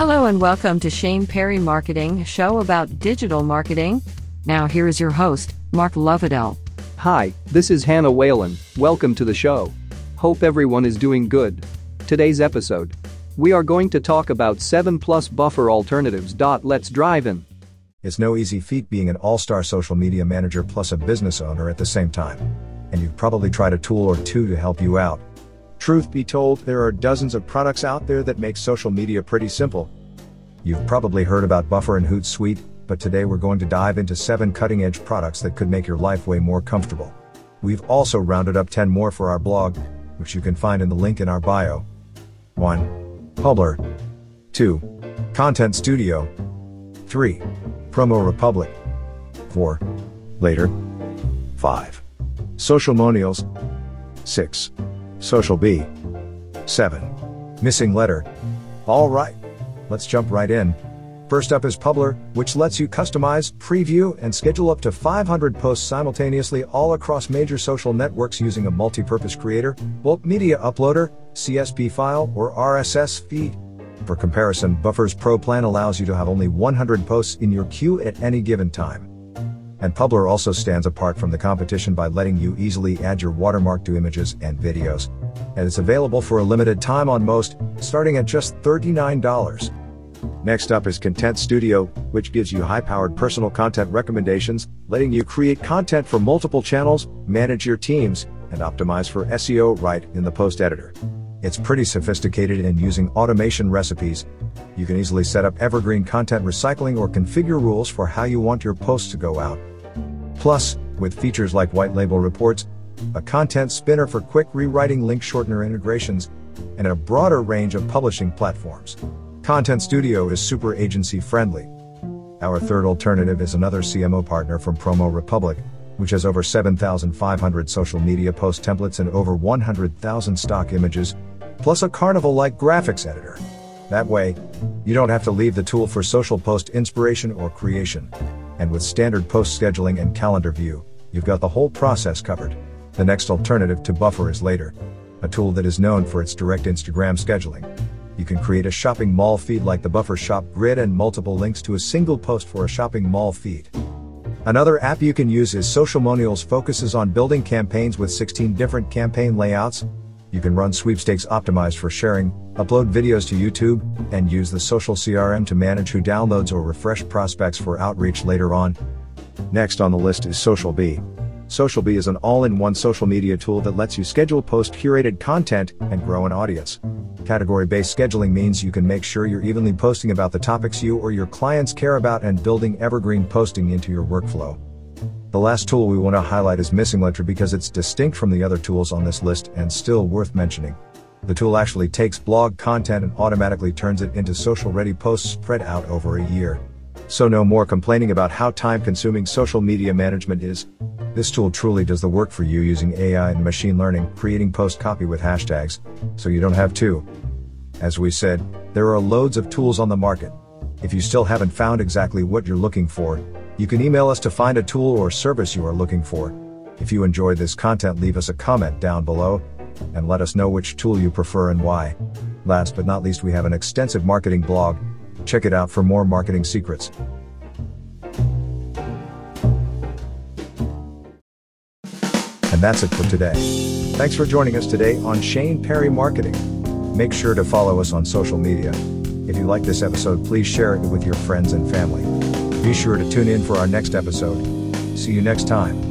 Hello and welcome to Shane Perry Marketing, a show about digital marketing. Now, here is your host, Mark Lovedell. Hi, this is Hannah Whalen. Welcome to the show. Hope everyone is doing good. Today's episode. We are going to talk about 7 plus buffer alternatives. Let's drive in. It's no easy feat being an all-star social media manager plus a business owner at the same time. And you've probably tried a tool or two to help you out. Truth be told, there are dozens of products out there that make social media pretty simple. You've probably heard about Buffer and Hootsuite, but today we're going to dive into 7 cutting-edge products that could make your life way more comfortable. We've also rounded up 10 more for our blog, which you can find in the link in our bio. 1. Publer. 2. Content Studio. 3. Promo Republic. 4. Later. 5. Social Monials. 6. Social Bee. 7. MissingLettr. Alright. Let's jump right in. First up is Publer, which lets you customize, preview, and schedule up to 500 posts simultaneously all across major social networks using a multi-purpose creator, bulk media uploader, CSV file, or RSS feed. For comparison, Buffer's Pro plan allows you to have only 100 posts in your queue at any given time. And Publer also stands apart from the competition by letting you easily add your watermark to images and videos. And it's available for a limited time on most, starting at just $39. Next up is Content Studio, which gives you high-powered personal content recommendations, letting you create content for multiple channels, manage your teams, and optimize for SEO right in the post editor. It's pretty sophisticated in using automation recipes. You can easily set up evergreen content recycling or configure rules for how you want your posts to go out. Plus, with features like white label reports, a content spinner for quick rewriting link shortener integrations, and a broader range of publishing platforms. Content Studio is super agency friendly. Our third alternative is another CMO partner from Promo Republic, which has over 7,500 social media post templates and over 100,000 stock images, plus a Canva like graphics editor. That way, you don't have to leave the tool for social post inspiration or creation. And with standard post scheduling and calendar view, you've got the whole process covered. The next alternative to Buffer is Later, a tool that is known for its direct Instagram scheduling. You can create a shopping mall feed like the Buffer Shop grid and multiple links to a single post for a shopping mall feed. Another app you can use is Social Monials focuses on building campaigns with 16 different campaign layouts. You can run sweepstakes optimized for sharing, upload videos to YouTube, and use the social CRM to manage who downloads or refresh prospects for outreach later on. Next on the list is Social Bee. Social Bee is an all-in-one social media tool that lets you schedule post curated content and grow an audience. Category-based scheduling means you can make sure you're evenly posting about the topics you or your clients care about and building evergreen posting into your workflow. The last tool we want to highlight is MissingLettr because it's distinct from the other tools on this list and still worth mentioning. The tool actually takes blog content and automatically turns it into social ready posts spread out over a year. So no more complaining about how time consuming social media management is. This tool truly does the work for you using AI and machine learning, creating post copy with hashtags, so you don't have to. As we said, there are loads of tools on the market. If you still haven't found exactly what you're looking for, you can email us to find a tool or service you are looking for. If you enjoyed this content, leave us a comment down below and let us know which tool you prefer and why. Last but not least, we have an extensive marketing blog. Check it out for more marketing secrets. And that's it for today. Thanks for joining us today on Shane Perry Marketing. Make sure to follow us on social media. If you like this episode, please share it with your friends and family. Be sure to tune in for our next episode. See you next time.